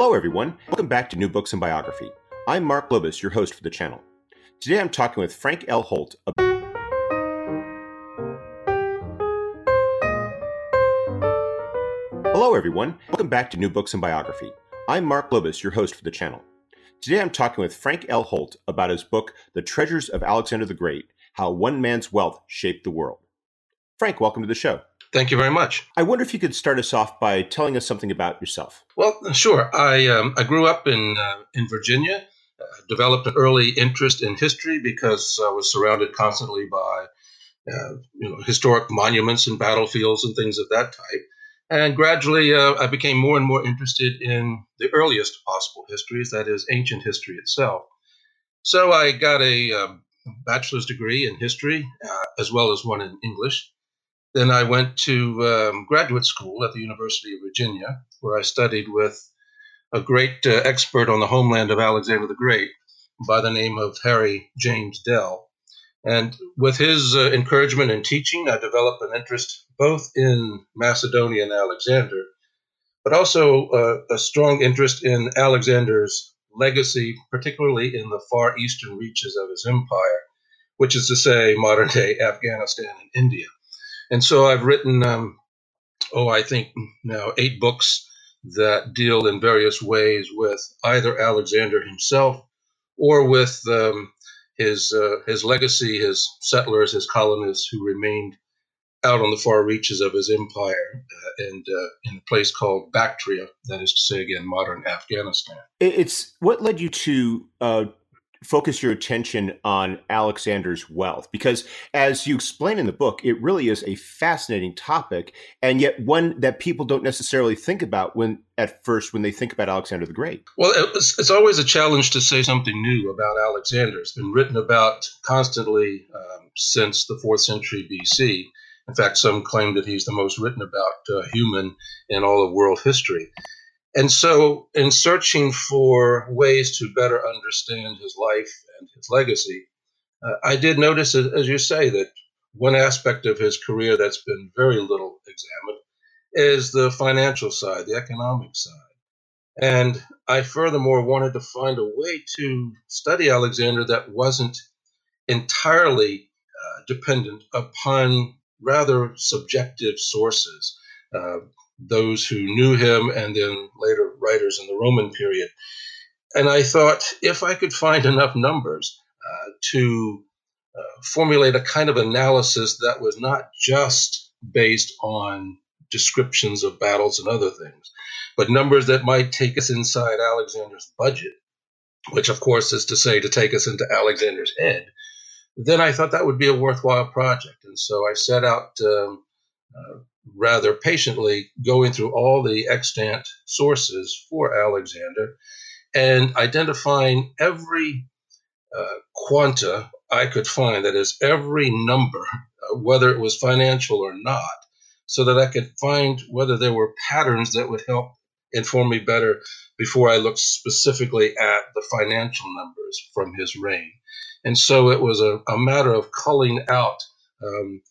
Hello, everyone. Welcome back to New Books and Biography. I'm Mark Klobas, your host for the channel. Today I'm talking with Frank L. Holt. Hello, everyone. Welcome back to New Books and Biography. I'm Mark Klobas, your host for the channel. Today I'm talking with Frank L. Holt about his book, The Treasures of Alexander the Great How One Man's Wealth Shaped the World. Frank, welcome to the show. Thank you very much. I wonder if you could start us off by telling us something about yourself. Well, sure. I um, I grew up in uh, in Virginia. Uh, developed an early interest in history because I was surrounded constantly by uh, you know historic monuments and battlefields and things of that type. And gradually, uh, I became more and more interested in the earliest possible histories, that is, ancient history itself. So I got a um, bachelor's degree in history, uh, as well as one in English. Then I went to um, graduate school at the University of Virginia, where I studied with a great uh, expert on the homeland of Alexander the Great by the name of Harry James Dell. And with his uh, encouragement and teaching, I developed an interest both in Macedonia and Alexander, but also uh, a strong interest in Alexander's legacy, particularly in the far eastern reaches of his empire, which is to say, modern day Afghanistan and India. And so I've written, um, oh, I think now eight books that deal in various ways with either Alexander himself or with um, his uh, his legacy, his settlers, his colonists who remained out on the far reaches of his empire uh, and uh, in a place called Bactria, that is to say, again, modern Afghanistan. It's what led you to uh, focus your attention on Alexander's wealth because as you explain in the book it really is a fascinating topic and yet one that people don't necessarily think about when at first when they think about Alexander the Great. Well it's, it's always a challenge to say something new about Alexander. It's been written about constantly um, since the 4th century BC. In fact, some claim that he's the most written about uh, human in all of world history. And so, in searching for ways to better understand his life and his legacy, uh, I did notice, as you say, that one aspect of his career that's been very little examined is the financial side, the economic side. And I furthermore wanted to find a way to study Alexander that wasn't entirely uh, dependent upon rather subjective sources. Uh, those who knew him and then later writers in the Roman period. And I thought if I could find enough numbers uh, to uh, formulate a kind of analysis that was not just based on descriptions of battles and other things, but numbers that might take us inside Alexander's budget, which of course is to say to take us into Alexander's head, then I thought that would be a worthwhile project. And so I set out um, uh, rather patiently going through all the extant sources for Alexander and identifying every uh, quanta I could find, that is, every number, uh, whether it was financial or not, so that I could find whether there were patterns that would help inform me better before I looked specifically at the financial numbers from his reign. And so it was a, a matter of culling out um,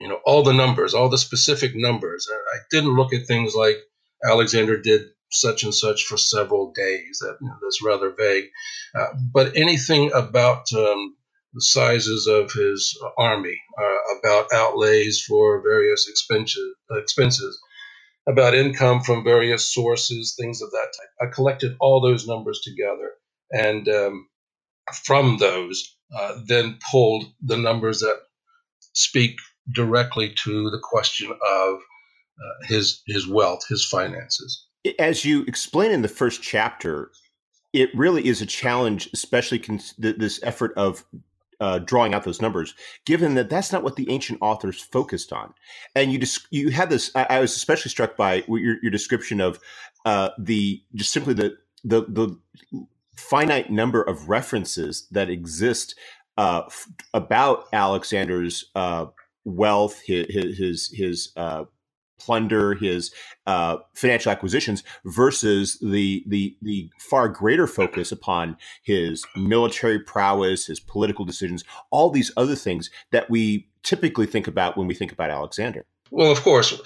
you know all the numbers all the specific numbers. I didn't look at things like alexander did such and such for several days. That you know, that's rather vague. Uh, but anything about um, the sizes of his army uh, about outlays for various expenses expenses about income from various sources things of that type. I collected all those numbers together and um, from those uh, then pulled the numbers that speak directly to the question of uh, his his wealth, his finances. As you explain in the first chapter, it really is a challenge, especially cons- this effort of uh, drawing out those numbers, given that that's not what the ancient authors focused on. And you just you had this. I, I was especially struck by your, your description of uh, the just simply the the the finite number of references that exist uh, f- about Alexander's uh, wealth, his his, his uh, plunder, his uh, financial acquisitions, versus the the the far greater focus upon his military prowess, his political decisions, all these other things that we typically think about when we think about Alexander. Well, of course,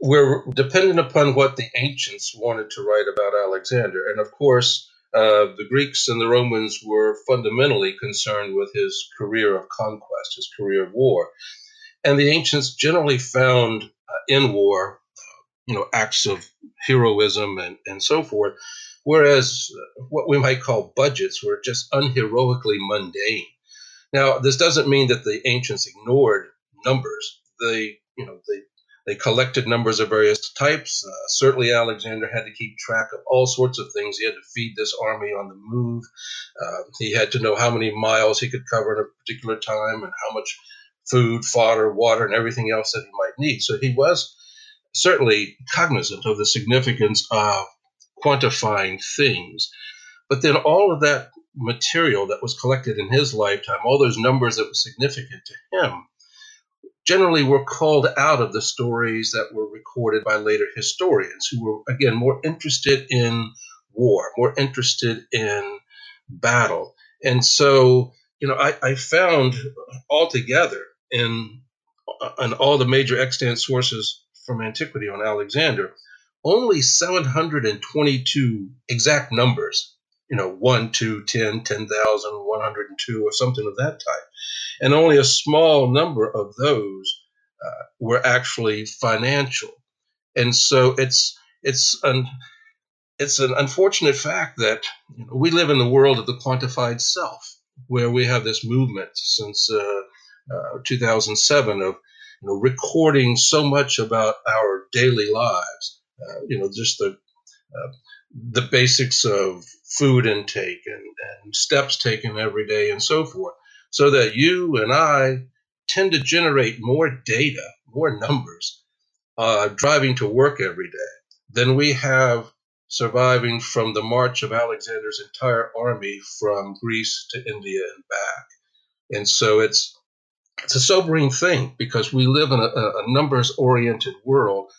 we're dependent upon what the ancients wanted to write about Alexander, and of course. Uh, the Greeks and the Romans were fundamentally concerned with his career of conquest, his career of war. And the ancients generally found uh, in war, you know, acts of heroism and, and so forth, whereas uh, what we might call budgets were just unheroically mundane. Now, this doesn't mean that the ancients ignored numbers. They, you know, they they collected numbers of various types. Uh, certainly, Alexander had to keep track of all sorts of things. He had to feed this army on the move. Uh, he had to know how many miles he could cover in a particular time and how much food, fodder, water, and everything else that he might need. So he was certainly cognizant of the significance of quantifying things. But then all of that material that was collected in his lifetime, all those numbers that were significant to him, generally were called out of the stories that were recorded by later historians who were, again, more interested in war, more interested in battle. And so, you know, I, I found altogether in, in all the major extant sources from antiquity on Alexander, only 722 exact numbers, you know, 1, 2, 10, 10,000, 102, or something of that type. And only a small number of those uh, were actually financial. And so it's, it's an, it's an unfortunate fact that you know, we live in the world of the quantified self, where we have this movement since uh, uh, 2007 of you know recording so much about our daily lives. Uh, you know, just the uh, the basics of food intake and, and steps taken every day and so forth, so that you and I tend to generate more data, more numbers, uh, driving to work every day than we have surviving from the march of Alexander's entire army from Greece to India and back. And so it's it's a sobering thing because we live in a, a numbers oriented world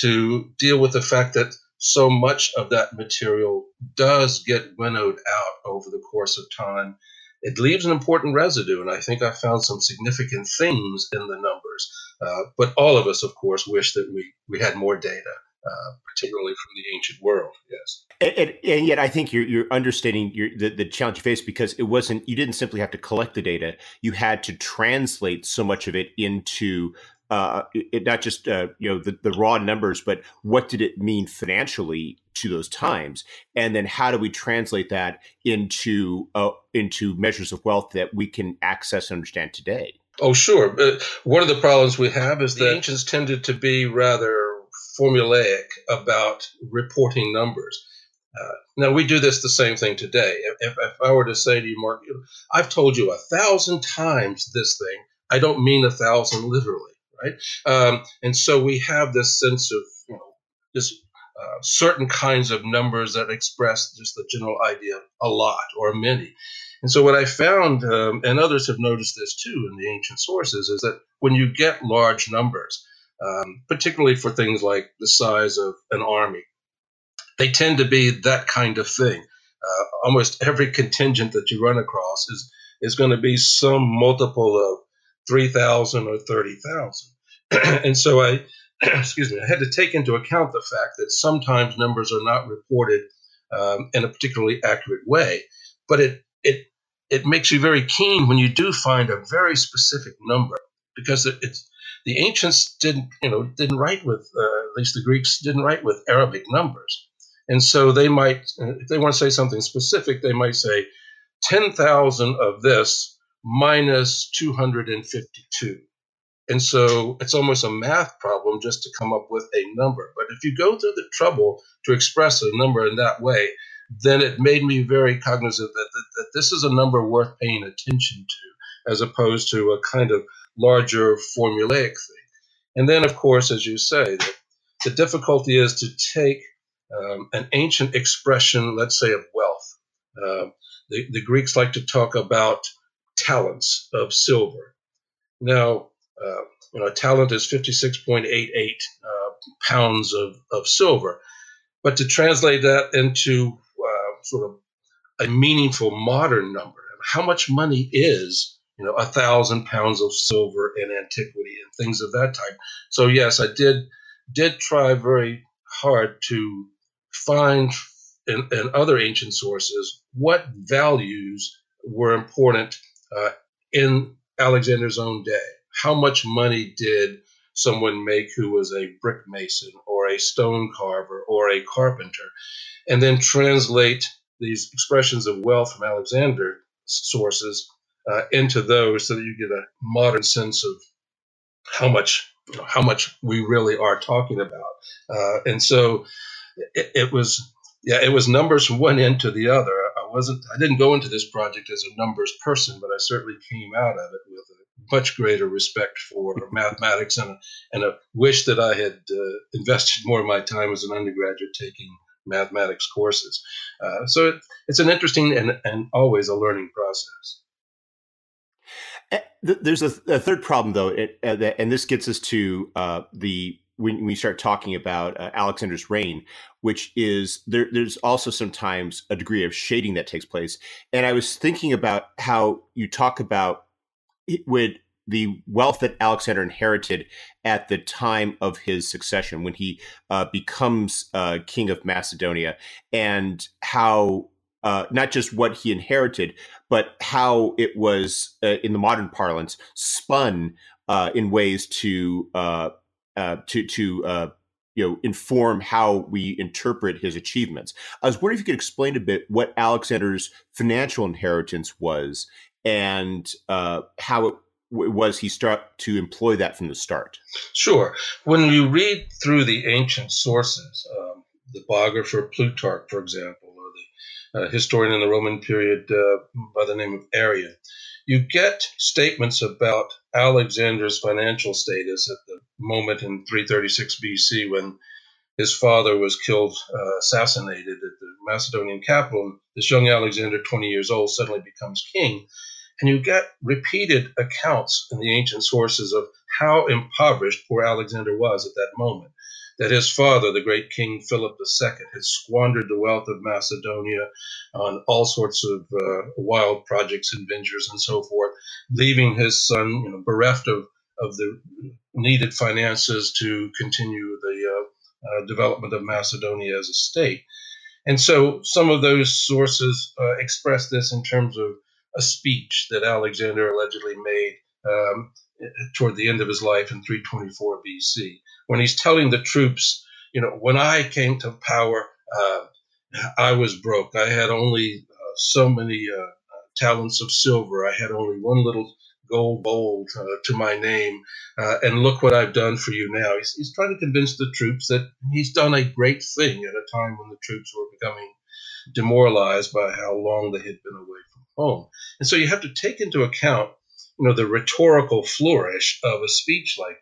to deal with the fact that so much of that material does get winnowed out over the course of time. It leaves an important residue, and I think I found some significant things in the numbers. Uh, but all of us, of course, wish that we, we had more data. Uh, particularly from the ancient world. Yes, and, and, and, yet I think you're you're understating your, the the challenge you face because it wasn't you didn't simply have to collect the data; you had to translate so much of it into uh, it, not just uh, you know the, the raw numbers, but what did it mean financially to those times, and then how do we translate that into uh, into measures of wealth that we can access and understand today? Oh, sure. Uh, one of the problems we have is the ancients tended to be rather formulaic about reporting numbers. Uh, now we do this the same thing today. If, if, I were to say to you, Mark, I've told you a thousand times this thing, I don't mean a thousand literally, right? Um, and so we have this sense of, you know, this uh, certain kinds of numbers that express just the general idea of a lot or many. And so what I found, um, and others have noticed this too in the ancient sources, is that when you get large numbers, um, particularly for things like the size of an army. They tend to be that kind of thing. Uh, almost every contingent that you run across is is going to be some multiple of three thousand or thirty thousand, and so I, excuse me, I had to take into account the fact that sometimes numbers are not reported um, in a particularly accurate way, but it it it makes you very keen when you do find a very specific number because it, it's the ancients didn't, you know, didn't write with, uh, at least the Greeks didn't write with Arabic numbers. And so they might, uh, if they want to say something specific, they might say 10,000 of this minus 252. And so it's almost a math problem just to come up with a number. But if you go through the trouble to express a number in that way, then it made me very cognizant that, that, that this is a number worth paying attention to as opposed to a kind of larger formulaic thing. And then, of course, as you say, the, the difficulty is to take um, an ancient expression, let's say, of wealth. Uh, the, the, Greeks like to talk about talents of silver. Now, uh, you know, a talent is 56.88 uh, pounds of, of silver. But to translate that into uh, sort of a meaningful modern number, how much money is you know a thousand pounds of silver in antiquity and things of that type. So yes, I did did try very hard to find in, in other ancient sources what values were important uh, in Alexander's own day. How much money did someone make who was a brick mason or a stone carver or a carpenter, and then translate these expressions of wealth from Alexander sources uh, into those so that you get a modern sense of how much how much we really are talking about. Uh, and so it, it, was yeah it was numbers from one end to the other. I wasn't I didn't go into this project as a numbers person, but I certainly came out of it with a much greater respect for mathematics and a, and a wish that I had uh, invested more of my time as an undergraduate taking mathematics courses. Uh, so it, it's an interesting and, and always a learning process. Eh, there's a, a third problem, though, it, uh, that, and this gets us to uh, the when we start talking about uh, Alexander's reign, which is there, there's also sometimes a degree of shading that takes place. And I was thinking about how you talk about it would the wealth that Alexander inherited at the time of his succession when he uh, becomes uh, king of Macedonia, and how uh, not just what he inherited, but how it was, uh, in the modern parlance, spun uh, in ways to uh, to to you know inform how we interpret his achievements. I was wondering if you could explain a bit what Alexander's financial inheritance was and how it was he start to employ that from the start? Sure. When you read through the ancient sources, um, the biographer Plutarch, for example, uh, historian in the Roman period uh, by the name of Arrian, you get statements about Alexander's financial status at the moment in 336 BC when his father was killed, uh, assassinated at the Macedonian capital. This young Alexander, 20 years old, suddenly becomes king. And you get repeated accounts in the ancient sources of how impoverished poor Alexander was at that moment. That his father, the great King Philip II, had squandered the wealth of Macedonia on all sorts of uh, wild projects and ventures and so forth, leaving his son you know, bereft of, of the needed finances to continue the uh, uh, development of Macedonia as a state. And so some of those sources uh, express this in terms of a speech that Alexander allegedly made um, toward the end of his life in 324 BC, when he's telling the troops, you know, when I came to power, uh, I was broke. I had only uh, so many uh, talents of silver. I had only one little gold bowl uh, to my name. Uh, and look what I've done for you now. He's, he's trying to convince the troops that he's done a great thing at a time when the troops were becoming demoralized by how long they had been away from home. And so you have to take into account, you know, the rhetorical flourish of a speech like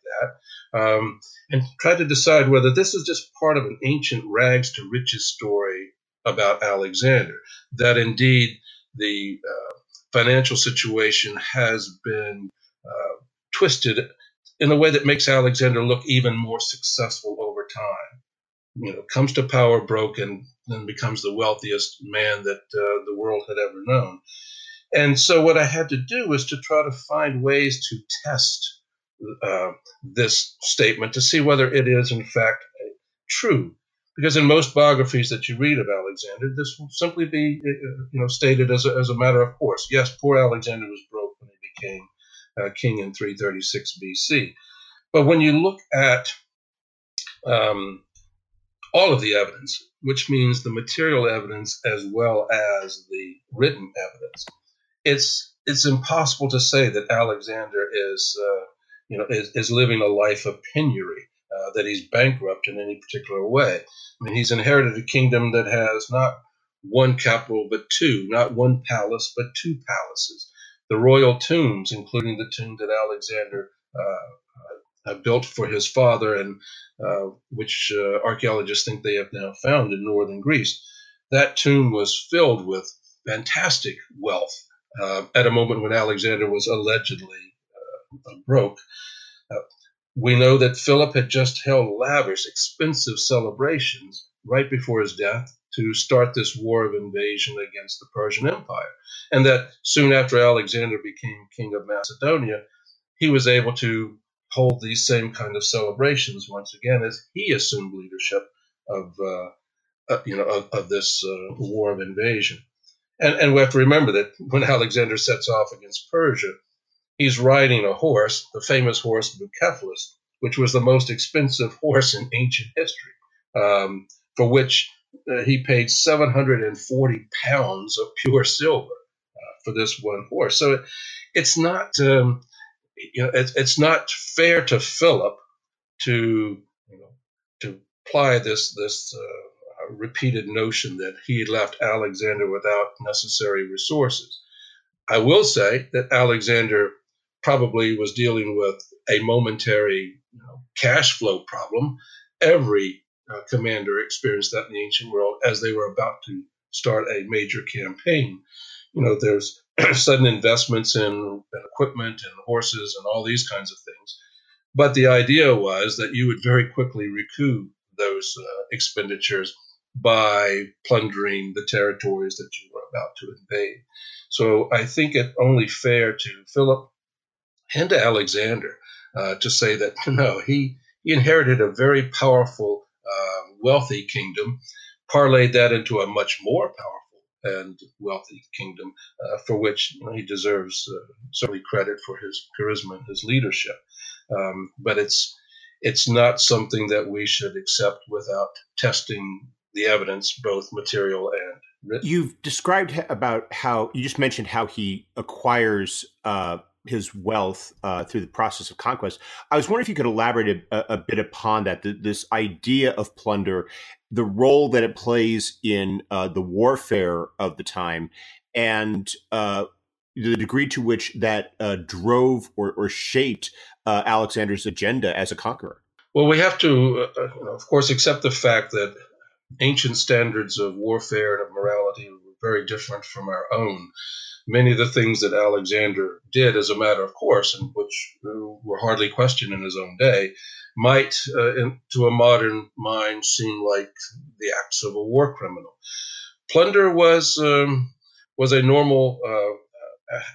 that, um, and try to decide whether this is just part of an ancient rags to riches story about Alexander. That indeed the uh, financial situation has been uh, twisted in a way that makes Alexander look even more successful over time. You know, comes to power broken, then becomes the wealthiest man that uh, the world had ever known. And so what I had to do was to try to find ways to test uh, this statement to see whether it is in fact true. Because in most biographies that you read of Alexander, this will simply be uh, you know stated as a, as a matter of course. Yes, poor Alexander was broke when he became uh, king in 336 BC. But when you look at um, all of the evidence, which means the material evidence as well as the written evidence, it's it's impossible to say that Alexander is uh, you know is, is living a life of penury. Uh, that he's bankrupt in any particular way. I mean, he's inherited a kingdom that has not one capital but two, not one palace but two palaces. the royal tombs, including the tomb that Alexander uh, uh, built for his father, and uh, which uh, archaeologists think they have now found in northern Greece. That tomb was filled with fantastic wealth uh, at a moment when Alexander was allegedly uh, broke. we know that Philip had just held lavish, expensive celebrations right before his death to start this war of invasion against the Persian Empire. And that soon after Alexander became king of Macedonia, he was able to hold these same kind of celebrations once again as he assumed leadership of, uh, uh, you know, of, of this uh, war of invasion. And, and we have to remember that when Alexander sets off against Persia, he's riding a horse, the famous horse Bucephalus, which was the most expensive horse in ancient history, um, for which uh, he paid 740 pounds of pure silver uh, for this one horse. So it, it's not, um, you know, it, it's not fair to Philip to, you know, to apply this this uh, repeated notion that he left Alexander without necessary resources. I will say that Alexander probably was dealing with a momentary you know, cash flow problem. Every uh, commander experienced that in the ancient world as they were about to start a major campaign. You know, there's sudden investments in, in equipment and horses and all these kinds of things. But the idea was that you would very quickly recoup those uh, expenditures by plundering the territories that you were about to invade. So I think it only fair to Philip and to Alexander uh, to say that no, he, he inherited a very powerful uh, wealthy kingdom, parlayed that into a much more powerful and wealthy kingdom, uh, for which you know, he deserves uh, certainly credit for his charisma and his leadership. Um, but it's it's not something that we should accept without testing the evidence, both material and written. You've described about how you just mentioned how he acquires uh, his wealth uh, through the process of conquest. I was wondering if you could elaborate a, a bit upon that. this idea of plunder, the role that it plays in uh, the warfare of the time, and uh, the degree to which that uh, drove or, or shaped uh, Alexander's agenda as a conqueror. Well, we have to, uh, you know, of course, accept the fact that ancient standards of warfare and of morality were very different from our own many of the things that Alexander did as a matter of course, and which were hardly questioned in his own day, might, uh, in, to a modern mind, seem like the acts of a war criminal. Plunder was um, was a normal uh,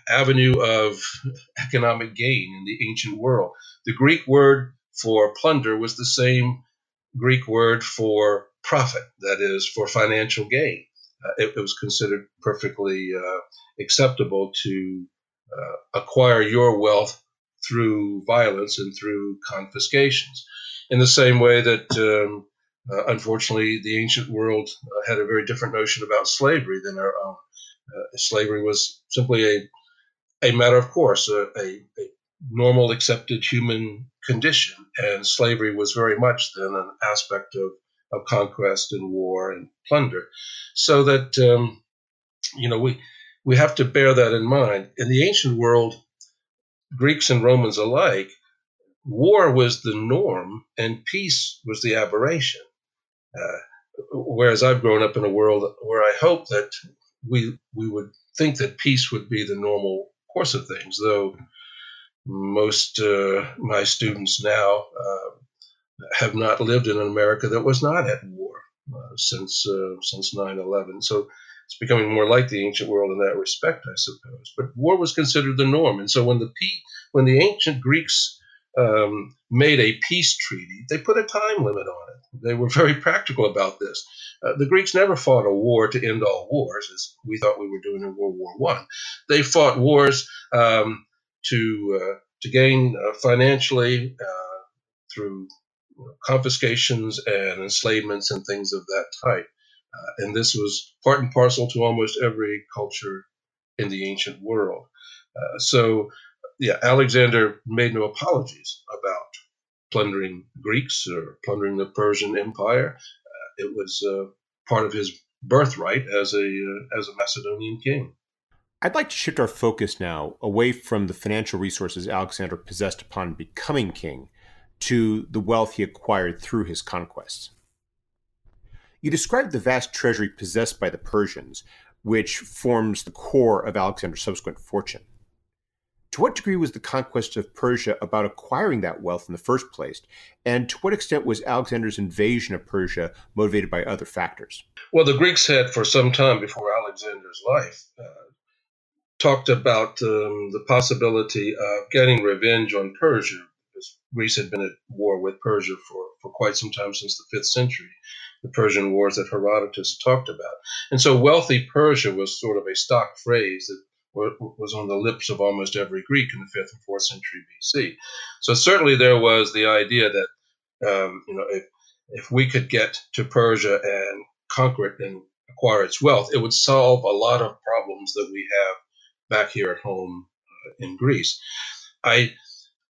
avenue of economic gain in the ancient world. The Greek word for plunder was the same Greek word for profit, that is, for financial gain. Uh, it, it, was considered perfectly uh, acceptable to uh, acquire your wealth through violence and through confiscations. In the same way that, um, uh, unfortunately, the ancient world uh, had a very different notion about slavery than our own. Uh, slavery was simply a, a matter of course, a, a, a normal accepted human condition, and slavery was very much then an aspect of, of conquest and war and plunder. So that, um, you know, we, we have to bear that in mind. In the ancient world, Greeks and Romans alike, war was the norm and peace was the aberration. Uh, whereas I've grown up in a world where I hope that we we would think that peace would be the normal course of things, though most uh, my students now uh, have not lived in an America that was not at war uh, since uh, since 9/11. So it's becoming more like the ancient world in that respect, I suppose. But war was considered the norm, and so when the when the ancient Greeks um, made a peace treaty, they put a time limit on it. They were very practical about this. Uh, the Greeks never fought a war to end all wars, as we thought we were doing in World War One. They fought wars um, to uh, to gain uh, financially uh, through confiscations and enslavements and things of that type. Uh, and this was part and parcel to almost every culture in the ancient world. Uh, so, yeah, Alexander made no apologies about plundering Greeks or plundering the Persian Empire. Uh, it was uh, part of his birthright as a uh, as a Macedonian king. I'd like to shift our focus now away from the financial resources Alexander possessed upon becoming king to the wealth he acquired through his conquests. You described the vast treasury possessed by the Persians, which forms the core of Alexander's subsequent fortune. To what degree was the conquest of Persia about acquiring that wealth in the first place? And to what extent was Alexander's invasion of Persia motivated by other factors? Well, the Greeks had, for some time before Alexander's life, uh, talked about um, the possibility of getting revenge on Persia, Greece had been at war with Persia for, for quite some time since the 5th century, the Persian wars that Herodotus talked about. And so wealthy Persia was sort of a stock phrase that was on the lips of almost every Greek in the 5th and 4th century BC. So certainly there was the idea that, um, you know, if, if we could get to Persia and conquer it and acquire its wealth, it would solve a lot of problems that we have back here at home uh, in Greece. I,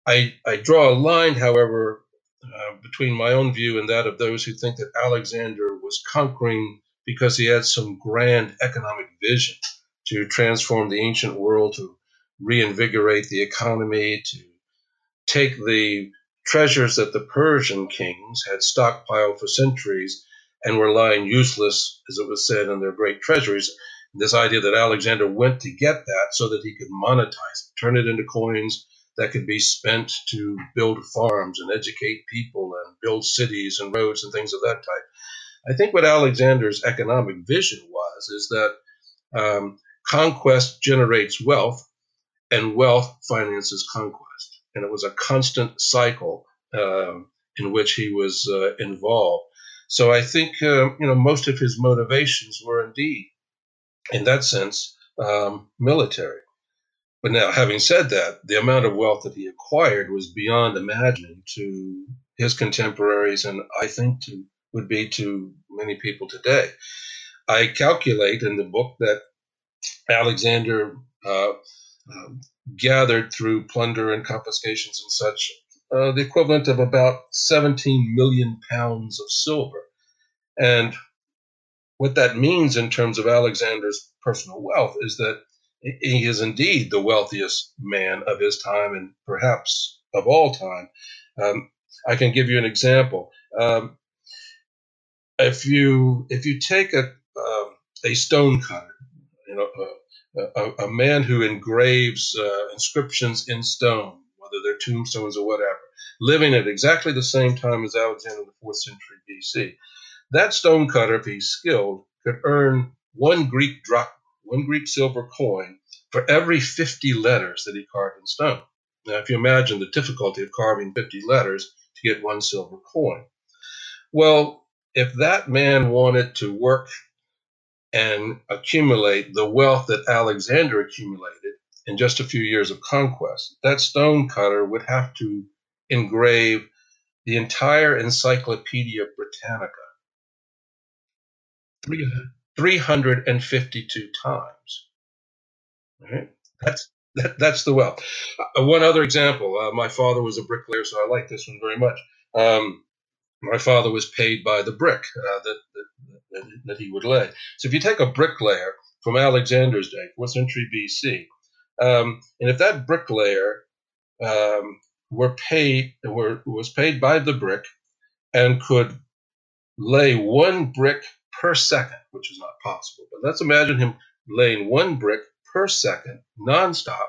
I, I draw a line, however, uh, between my own view and that of those who think that Alexander was conquering because he had some grand economic vision to transform the ancient world, to reinvigorate the economy, to take the treasures that the Persian kings had stockpiled for centuries and were lying useless, as it was said, in their great treasuries, this idea that Alexander went to get that so that he could monetize it, turn it into coins that could be spent to build farms and educate people and build cities and roads and things of that type. I think what Alexander's economic vision was is that um, conquest generates wealth and wealth finances conquest. And it was a constant cycle um, in which he was uh, involved. So I think uh, you know most of his motivations were indeed in that sense, um, military. But now, having said that, the amount of wealth that he acquired was beyond imagining to his contemporaries, and I think to would be to many people today. I calculate in the book that Alexander uh, uh, gathered through plunder and confiscations and such uh, the equivalent of about 17 million pounds of silver. And what that means in terms of Alexander's personal wealth is that he is indeed the wealthiest man of his time and perhaps of all time. Um, I can give you an example. Um, if you if you take a uh, a stone cutter, you know, a, a, a man who engraves uh, inscriptions in stone, whether they're tombstones or whatever, living at exactly the same time as Alexander the fourth century BC, that stonecutter, if he's skilled, could earn one Greek drachma, one Greek silver coin, for every 50 letters that he carved in stone. Now, if you imagine the difficulty of carving 50 letters to get one silver coin. Well, if that man wanted to work and accumulate the wealth that Alexander accumulated in just a few years of conquest, that stone cutter would have to engrave the entire Encyclopedia Britannica 352 times. Right? That's that, that's the wealth. Uh, one other example. Uh, my father was a bricklayer, so I like this one very much. Um, my father was paid by the brick uh, that, that, that, he would lay. So if you take a bricklayer from Alexander's day, 4th century BC, um, and if that bricklayer um, were paid were was paid by the brick and could lay one brick per second, which is not possible. But let's imagine him laying one brick per second, nonstop,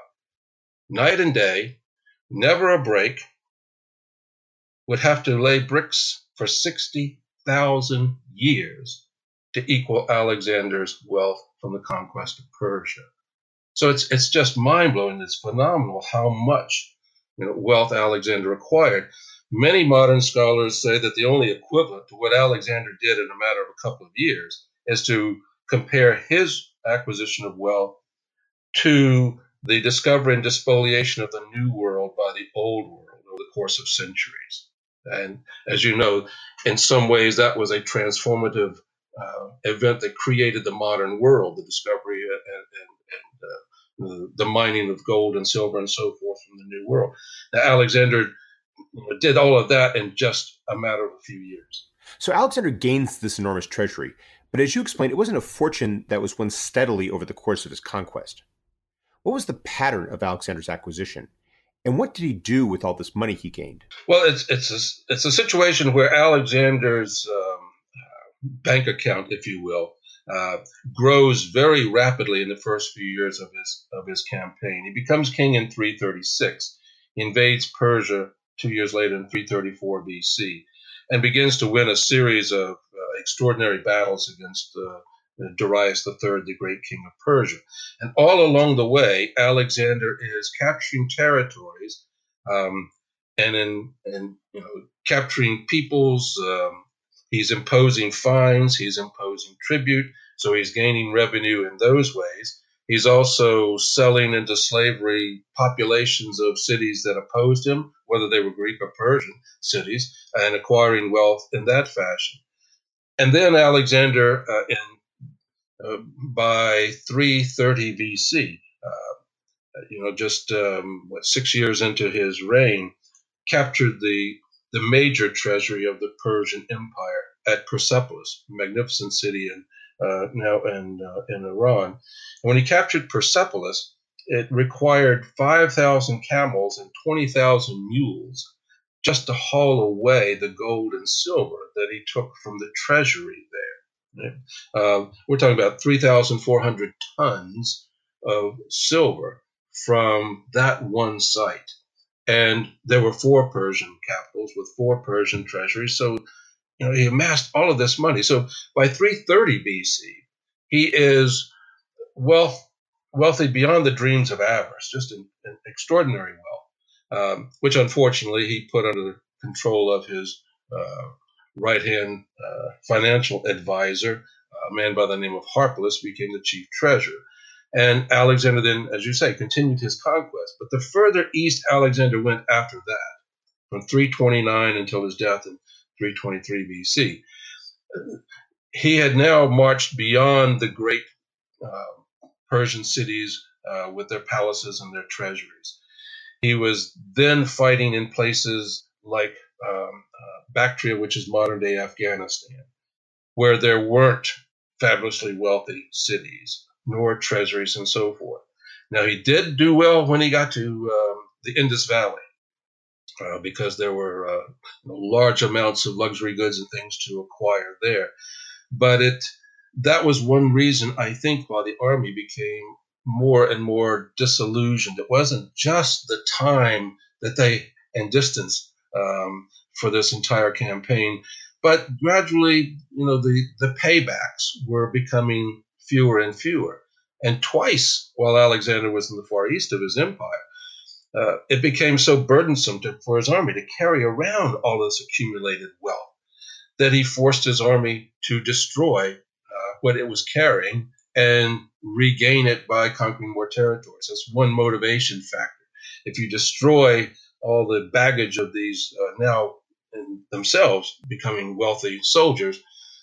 night and day, never a break, would have to lay bricks for 60,000 years to equal Alexander's wealth from the conquest of Persia. So it's, it's just mind blowing. It's phenomenal how much you know, wealth Alexander acquired. Many modern scholars say that the only equivalent to what Alexander did in a matter of a couple of years is to compare his acquisition of wealth to the discovery and despoliation of the New World by the Old World over the course of centuries. And as you know, in some ways, that was a transformative uh, event that created the modern world, the discovery and, and, and uh, the mining of gold and silver and so forth from the New World. Now, Alexander did all of that in just a matter of a few years. So Alexander gains this enormous treasury, but as you explained, it wasn't a fortune that was won steadily over the course of his conquest. What was the pattern of Alexander's acquisition? And what did he do with all this money he gained? Well, it's it's a, it's a situation where Alexander's um, bank account, if you will, uh, grows very rapidly in the first few years of his of his campaign. He becomes king in 336. He invades Persia two years later in 334 BC, and begins to win a series of uh, extraordinary battles against uh, Darius III, the great king of Persia. And all along the way, Alexander is capturing territories um, and in, and you know capturing peoples. Um, He's imposing fines, he's imposing tribute, so he's gaining revenue in those ways. He's also selling into slavery populations of cities that opposed him, whether they were Greek or Persian cities, and acquiring wealth in that fashion. And then Alexander, uh, in, uh, by 330 BC, uh, you know, just um, what, six years into his reign, captured the the major treasury of the Persian Empire at Persepolis, a magnificent city in uh, now in uh, in Iran. And when he captured Persepolis, it required 5,000 camels and 20,000 mules just to haul away the gold and silver that he took from the treasury there. Uh, we're talking about 3,400 tons of silver from that one site. And there were four Persian capitals with four Persian treasuries. So, you know, he amassed all of this money. So by 330 BC, he is wealth, wealthy beyond the dreams of avarice, just an, an extraordinary wealth, um, which unfortunately he put under the control of his uh, right hand uh, financial advisor, a man by the name of Harpalus, became the chief treasurer. And Alexander then, as you say, continued his conquest. But the further east Alexander went after that, from 329 until his death in 323 BC, he had now marched beyond the great uh, Persian cities uh, with their palaces and their treasuries. He was then fighting in places like um, uh, Bactria, which is modern day Afghanistan, where there weren't fabulously wealthy cities nor treasuries and so forth. Now, he did do well when he got to um, the Indus Valley uh, because there were uh, large amounts of luxury goods and things to acquire there. But it that was one reason I think why the army became more and more disillusioned. It wasn't just the time that they and distance um, for this entire campaign, but gradually, you know, the the paybacks were becoming fewer and fewer. And twice, while Alexander was in the far east of his empire, uh, it became so burdensome to, for his army to carry around all this accumulated wealth that he forced his army to destroy uh, what it was carrying and regain it by conquering more territories. That's one motivation factor. If you destroy all the baggage of these uh, now themselves becoming wealthy soldiers,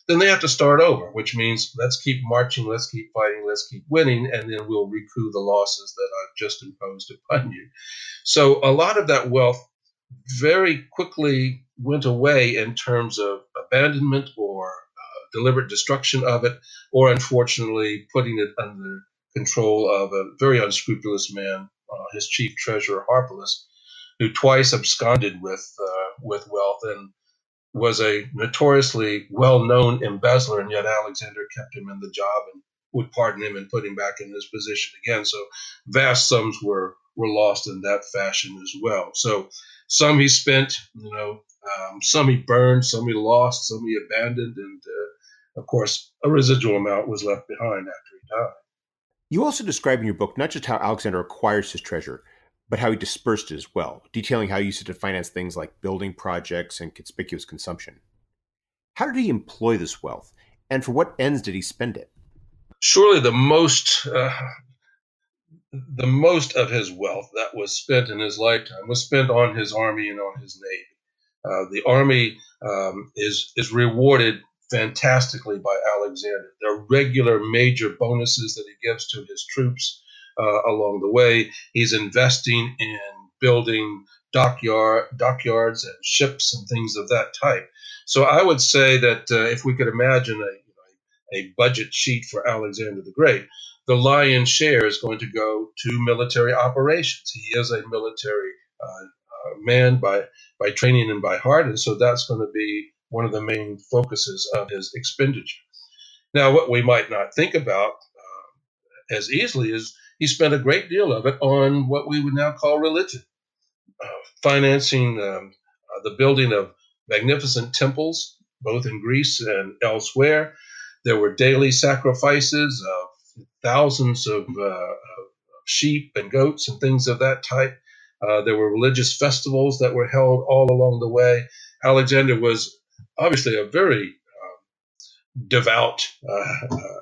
then they have to start over, which means let's keep marching, let's keep fighting, let's keep winning, and then we'll recoup the losses that I've just imposed upon you. So a lot of that wealth very quickly went away in terms of abandonment or uh, deliberate destruction of it, or unfortunately putting it under control of a very unscrupulous man, uh, his chief treasurer Harpalus, who twice absconded with uh, with wealth and was a notoriously well-known embezzler, and yet Alexander kept him in the job and would pardon him and put him back in his position again. So vast sums were were lost in that fashion as well. So some he spent, you know, um, some he burned, some he lost, some he abandoned, and uh, of course, a residual amount was left behind after he died. You also describe in your book not just how Alexander acquires his treasure, but how he dispersed it as well, detailing how he used it to finance things like building projects and conspicuous consumption. How did he employ this wealth, and for what ends did he spend it? Surely the most uh, the most of his wealth that was spent in his lifetime was spent on his army and on his navy. Uh, the army um, is is rewarded fantastically by Alexander. There are regular major bonuses that he gives to his troops uh, along the way. He's investing in building dockyard dockyards and ships and things of that type. So I would say that uh, if we could imagine a, a budget sheet for Alexander the Great, the lion's share is going to go to military operations. He is a military uh, uh, man by by training and by heart, and so that's going to be one of the main focuses of his expenditure. Now, what we might not think about uh, as easily is he spent a great deal of it on what we would now call religion, uh, financing um, uh, the building of magnificent temples, both in Greece and elsewhere. There were daily sacrifices of thousands of, uh, of sheep and goats and things of that type. Uh, there were religious festivals that were held all along the way. Alexander was obviously a very um, devout uh, uh,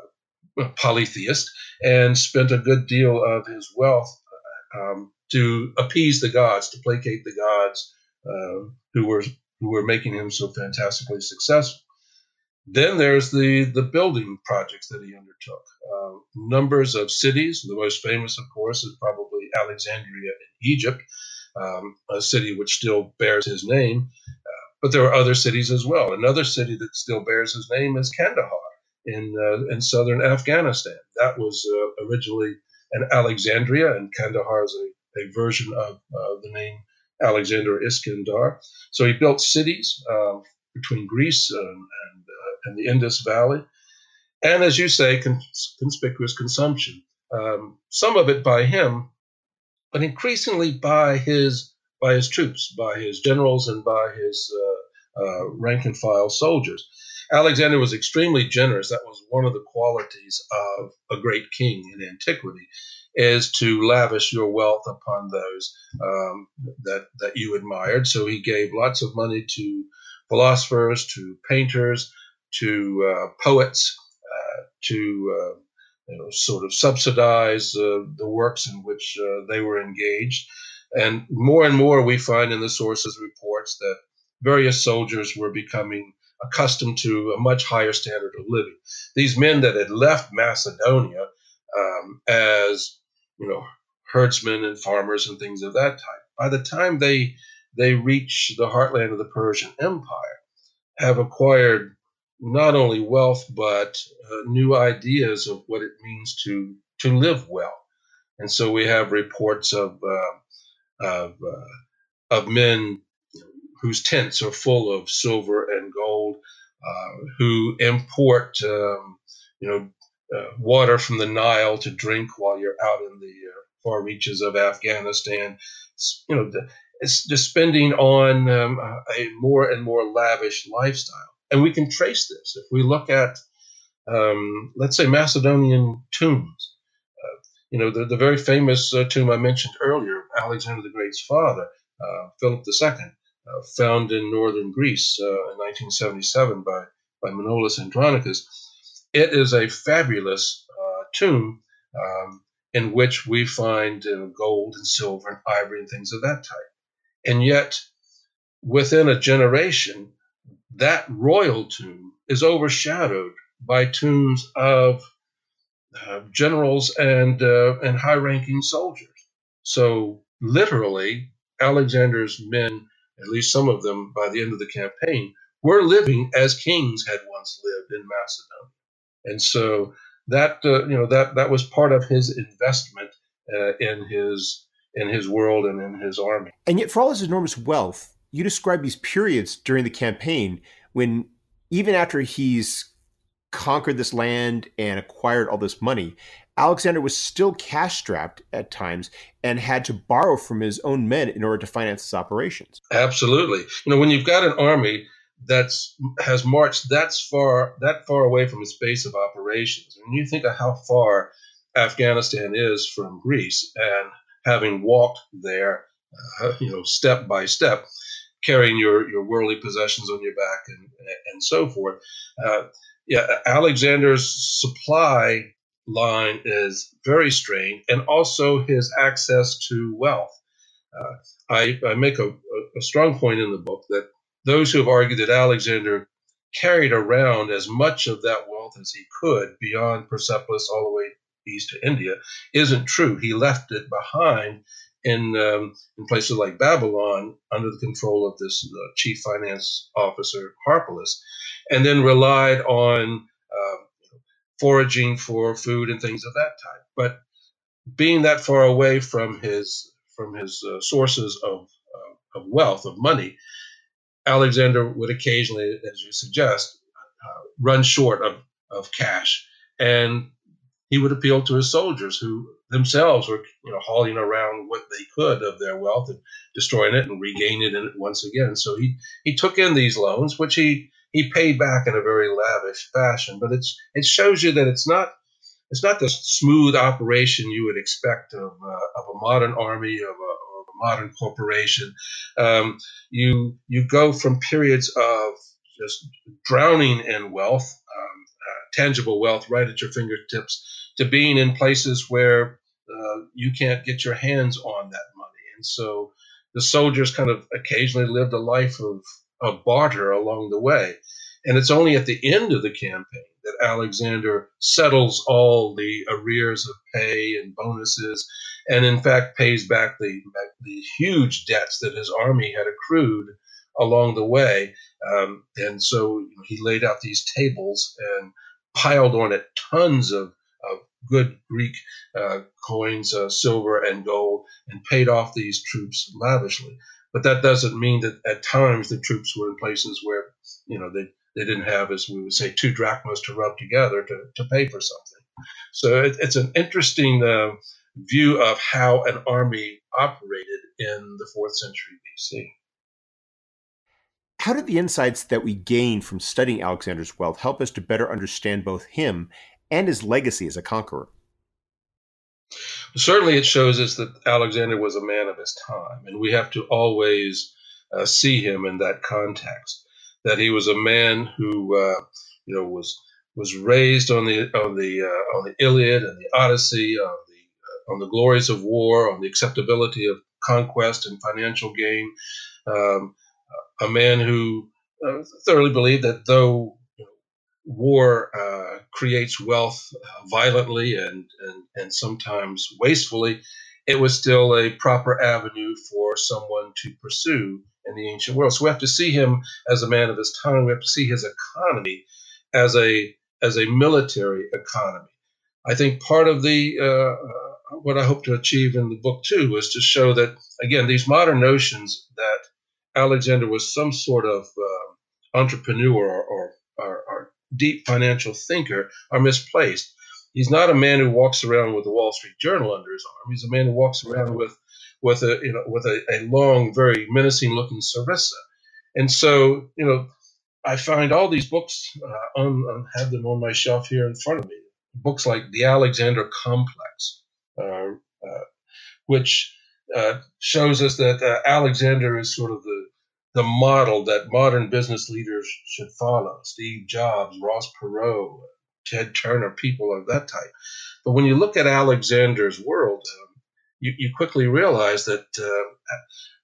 polytheist and spent a good deal of his wealth um, to appease the gods, to placate the gods uh, who were who were making him so fantastically successful. Then there's the, the building projects that he undertook. Uh, numbers of cities, the most famous, of course, is probably Alexandria in Egypt, um, a city which still bears his name. Uh, but there are other cities as well. Another city that still bears his name is Kandahar in, uh, in southern Afghanistan. That was uh, originally an Alexandria, and Kandahar is a, a version of uh, the name Alexander Iskandar. So he built cities uh, between Greece and, and and the Indus Valley. And as you say, cons- conspicuous consumption. Um, some of it by him, but increasingly by his by his troops, by his generals, and by his uh, uh, rank and file soldiers. Alexander was extremely generous. That was one of the qualities of a great king in antiquity, is to lavish your wealth upon those um, that that you admired. So he gave lots of money to philosophers, to painters, to uh, poets uh, to uh, you know, sort of subsidize the works in which they were engaged. And more and more, we find in the sources reports that various soldiers were becoming accustomed to a much higher standard of living. These men that had left Macedonia um, as you know herdsmen and farmers and things of that type, by the time they they reach the heartland of the Persian Empire, have acquired not only wealth but uh, new ideas of what it means to to live well. And so we have reports of uh, of, uh, of men whose tents are full of silver and gold, uh, who import um, you know uh, water from the Nile to drink while you're out in the uh, far reaches of Afghanistan. You know, it's just spending on um, a more and more lavish lifestyle. And we can trace this if we look at, um, let's say, Macedonian tombs. Uh, you know, the, the very famous uh, tomb I mentioned earlier, Alexander the Great's father, uh, Philip II, uh, found in northern Greece uh, in 1977 by, by Manolis Andronikos. It is a fabulous uh, tomb um, in which we find gold and silver and ivory and things of that type. And yet, within a generation, that royal tomb is overshadowed by tombs of uh, generals and uh, and high-ranking soldiers. So literally, Alexander's men, at least some of them, by the end of the campaign, were living as kings had once lived in Macedonia, and so that uh, you know that that was part of his investment uh, in his in his world and in his army. And yet, for all his enormous wealth, you describe these periods during the campaign when even after he's conquered this land and acquired all this money, Alexander was still cash strapped at times and had to borrow from his own men in order to finance his operations. Absolutely. You know, when you've got an army that's has marched that far that far away from its base of operations, and you think of how far Afghanistan is from Greece, and having walked there, uh, you know, step by step, carrying your, your worldly possessions on your back and, and so forth. Uh, yeah, Alexander's supply line is very strained, and also his access to wealth. Uh, I, I, make a, a, strong point in the book that those who have argued that Alexander carried around as much of that wealth as he could beyond Persepolis all the way east to India isn't true. He left it behind in um, in places like Babylon under the control of this uh, chief finance officer Harpalus, and then relied on uh, foraging for food and things of that type. But being that far away from his from his uh, sources of uh, of wealth of money, Alexander would occasionally, as you suggest, uh, run short of of cash, and he would appeal to his soldiers who themselves were you know hauling around what they could of their wealth and destroying it and regaining it once again. So he he took in these loans, which he he paid back in a very lavish fashion. But it's it shows you that it's not it's not the smooth operation you would expect of, uh, of a modern army of a, of a modern corporation. Um, you you go from periods of just drowning in wealth, um, uh, tangible wealth, right at your fingertips, to being in places where uh, you can't get your hands on that money, and so the soldiers kind of occasionally lived a life of of barter along the way. And it's only at the end of the campaign that Alexander settles all the arrears of pay and bonuses, and in fact pays back the, the huge debts that his army had accrued along the way. Um, and so he laid out these tables and piled on it tons of, of good Greek uh, coins, uh, silver and gold, and paid off these troops lavishly. But that doesn't mean that at times the troops were in places where, you know, they, they didn't have, as we would say, two drachmas to rub together to, to pay for something. So it, it's an interesting uh, view of how an army operated in the fourth century BC. How did the insights that we gained from studying Alexander's wealth help us to better understand both him and his legacy as a conqueror? Certainly, it shows us that Alexander was a man of his time, and we have to always uh, see him in that context. That he was a man who, uh, you know, was was raised on the on the uh, on the Iliad and the Odyssey, on the uh, on the glories of war, on the acceptability of conquest and financial gain. Um, a man who uh, thoroughly believed that though war uh, creates wealth uh, violently and, and, and sometimes wastefully, it was still a proper avenue for someone to pursue in the ancient world. So we have to see him as a man of his time. We have to see his economy as a as a military economy. I think part of the uh, what I hope to achieve in the book too was to show that again these modern notions that Alexander was some sort of uh, entrepreneur or deep financial thinker are misplaced. He's not a man who walks around with the Wall Street Journal under his arm. He's a man who walks around with with a you know with a, a long, very menacing looking sarissa. And so you know, I find all these books uh, on, on have them on my shelf here in front of me. Books like The Alexander Complex, uh, uh, which uh, shows us that uh, Alexander is sort of the the model that modern business leaders should follow. Steve Jobs, Ross Perot, Ted Turner, people of that type. But when you look at Alexander's world, um, you, you, quickly realize that uh,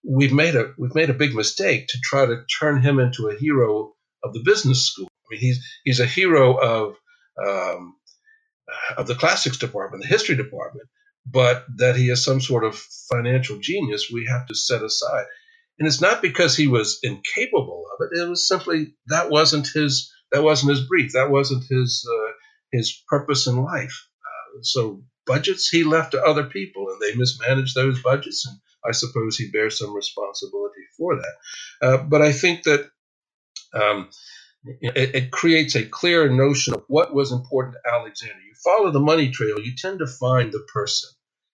we've made a we've made a big mistake to try to turn him into a hero of the business school. I mean, he's he's a hero of um, of the classics department, the history department, but that he is some sort of financial genius we have to set aside. And it's not because he was incapable of it. It was simply that wasn't his that wasn't his brief. That wasn't his uh, his purpose in life. Uh, so budgets he left to other people, and they mismanaged those budgets. And I suppose he bears some responsibility for that. Uh, but I think that. Um, it, it, creates a clear notion of what was important to Alexander. You follow the money trail, you tend to find the person.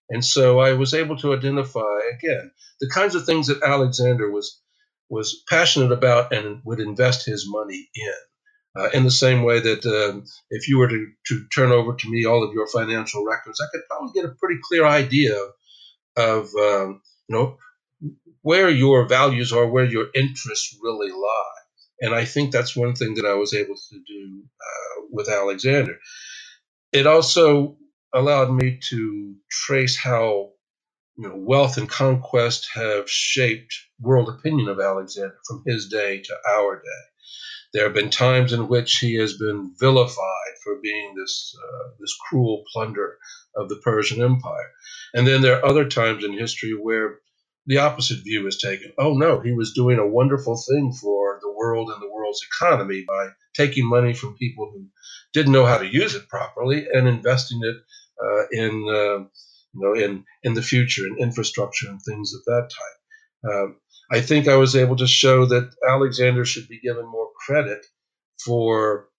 And so I was able to identify again the kinds of things that Alexander was was passionate about and would invest his money in. Uh, in the same way that um, if you were to, to turn over to me all of your financial records, I could probably get a pretty clear idea of um, you know where your values are, where your interests really lie. And I think that's one thing that I was able to do uh, with Alexander. It also allowed me to trace how you know, wealth and conquest have shaped world opinion of Alexander from his day to our day. There have been times in which he has been vilified for being this uh, this cruel plunder of the Persian Empire, and then there are other times in history where the opposite view is taken. Oh no, he was doing a wonderful thing for the world and the world's economy by taking money from people who didn't know how to use it properly and investing it in uh, you know in in the future in infrastructure and things of that type. Um, I think I was able to show that Alexander should be given more credit for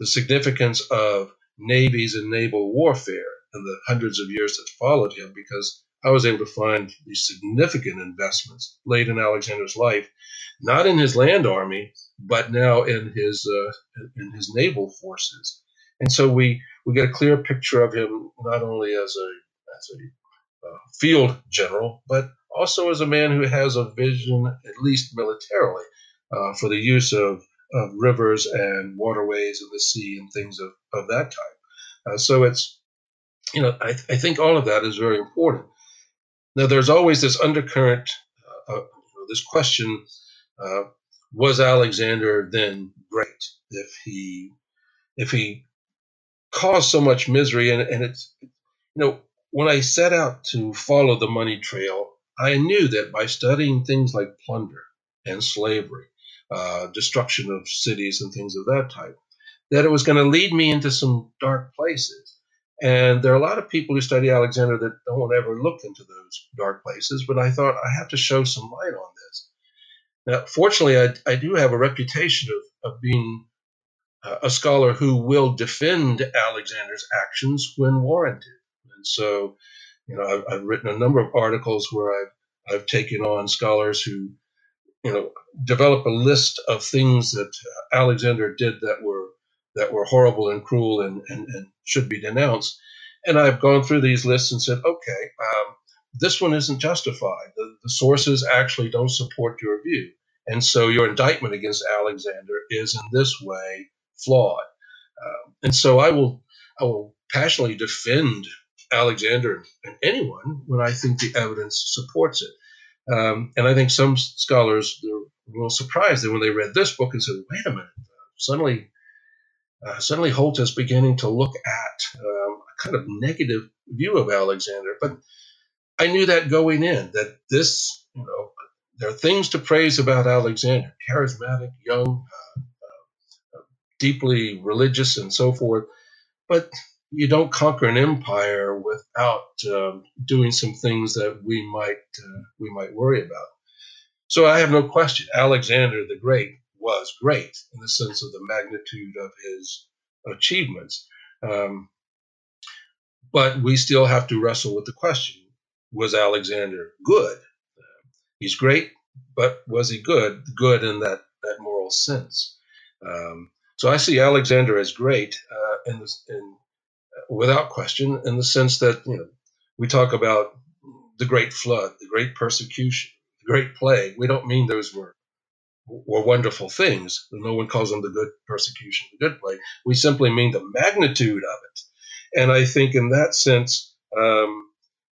the significance of navies and naval warfare in the hundreds of years that followed him because I was able to find these significant investments late in Alexander's life, not in his land army, but now in his uh, in his naval forces. And so we we get a clear picture of him not only as a as a uh, field general, but also as a man who has a vision, at least militarily, uh, for the use of, of rivers and waterways and the sea and things of, of that type. Uh, so it's, you know, I, I think all of that is very important. Now, there's always this undercurrent, uh, uh this question uh, was Alexander then great if he if he caused so much misery and, and it's you know when I set out to follow the money trail I knew that by studying things like plunder and slavery, uh, destruction of cities and things of that type, that it was going to lead me into some dark places. And there are a lot of people who study Alexander that don't ever look into those dark places, but I thought I have to show some light on this. Now, fortunately, I, I do have a reputation of, of being a scholar who will defend Alexander's actions when warranted. And so you know, I've, I've written a number of articles where I've I've taken on scholars who, you know, develop a list of things that Alexander did that were that were horrible and cruel and, and, and should be denounced. And I've gone through these lists and said, okay, um, this one isn't justified. The, the sources actually don't support your view. And so your indictment against Alexander is in this way flawed. Um, and so I will, I will passionately defend Alexander and anyone when I think the evidence supports it. Um, and I think some scholars were a little surprised that when they read this book and said, "Wait a minute!" suddenly, uh, suddenly Holt is beginning to look at um, a kind of negative view of Alexander. But I knew that going in that this, you know, there are things to praise about Alexander: charismatic, young, uh, uh, deeply religious, and so forth. But you don't conquer an empire without um, doing some things that we might uh, we might worry about. So I have no question. Alexander the Great was great in the sense of the magnitude of his achievements, um, but we still have to wrestle with the question: Was Alexander good? Uh, he's great, but was he good? Good in that that moral sense. Um, so I see Alexander as great uh, in, in without question, in the sense that you know we talk about the great flood, the great persecution, the great plague. We don't mean those were were wonderful things. No one calls them the good persecution, the good plague. We simply mean the magnitude of it. And I think in that sense, um,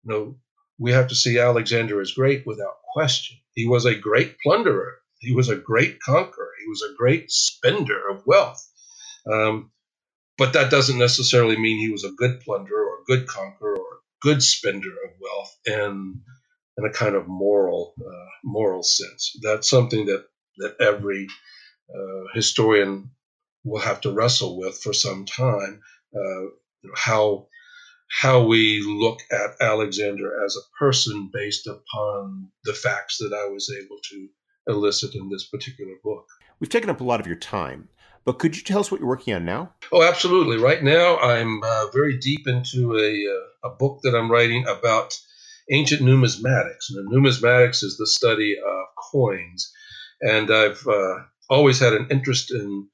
you know, we have to see Alexander as great without question. He was a great plunderer. He was a great conqueror. He was a great spender of wealth. Um, but that doesn't necessarily mean he was a good plunderer or a good conqueror or a good spender of wealth and in a kind of moral uh, moral sense. That's something that that every uh, historian will have to wrestle with for some time. Uh, how how we look at Alexander as a person based upon the facts that I was able to elicit in this particular book. We've taken up a lot of your time. But could you tell us what you're working on now? Oh, absolutely. Right now, I'm uh, very deep into a, uh, a book that I'm writing about ancient numismatics. And numismatics is the study of coins. And I've uh, always had an interest in,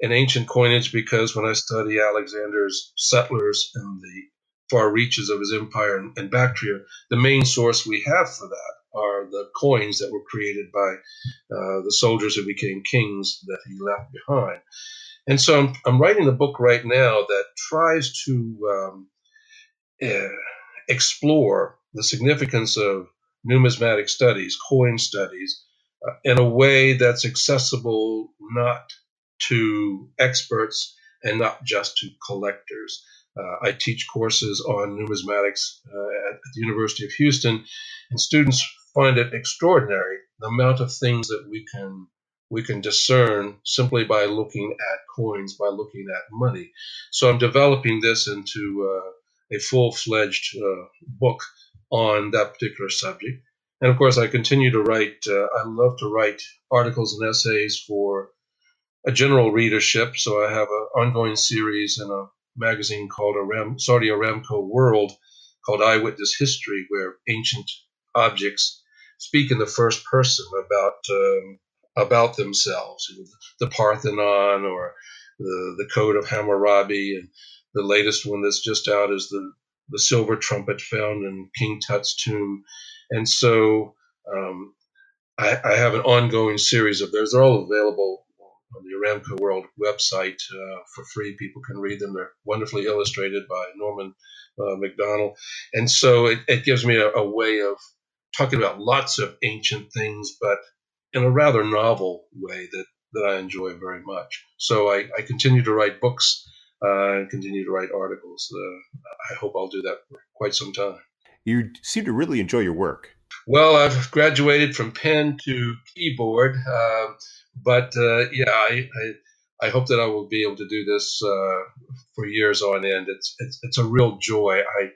in ancient coinage because when I study Alexander's settlers in the far reaches of his empire in, in Bactria, the main source we have for that are the coins that were created by uh, the soldiers who became kings that he left behind. And so I'm, I'm writing a book right now that tries to um, uh, explore the significance of numismatic studies, coin studies, uh, in a way that's accessible not to experts and not just to collectors. Uh, I teach courses on numismatics uh, at the University of Houston, and students find it extraordinary the amount of things that we can we can discern simply by looking at coins, by looking at money. So I'm developing this into uh, a full fledged uh, book on that particular subject. And of course, I continue to write, uh, I love to write articles and essays for a general readership. So I have an ongoing series in a magazine called Aram, Saudi Aramco World called Eyewitness History, where ancient objects speak in the first person about um, about themselves. The Parthenon or the, the Code of Hammurabi, and the latest one that's just out is the, the silver trumpet found in King Tut's tomb. And so um, I, I, have an ongoing series of those. They're all available on the Aramco World website uh, for free. People can read them. They're wonderfully illustrated by Norman uh, Macdonald. And so it, it gives me a, a way of talking about lots of ancient things, but in a rather novel way that, that I enjoy very much. So I, I continue to write books uh, and continue to write articles. Uh, I hope I'll do that for quite some time. You seem to really enjoy your work. Well, I've graduated from pen to keyboard, uh, but uh, yeah, I, I, I hope that I will be able to do this uh, for years on end. It's, it's it's a real joy. I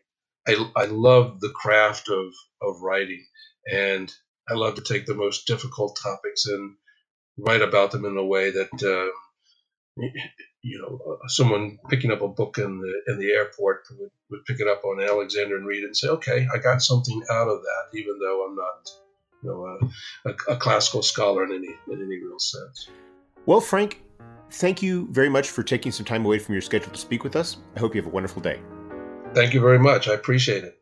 I, I love the craft of of writing, and I love to take the most difficult topics and write about them in a way that uh, you know uh, someone picking up a book in the in the airport would, would pick it up on Alexander and read it and say, okay, I got something out of that, even though I'm not you know a, a, a classical scholar in any in any real sense. Well, Frank, thank you very much for taking some time away from your schedule to speak with us. I hope you have a wonderful day. Thank you very much. I appreciate it.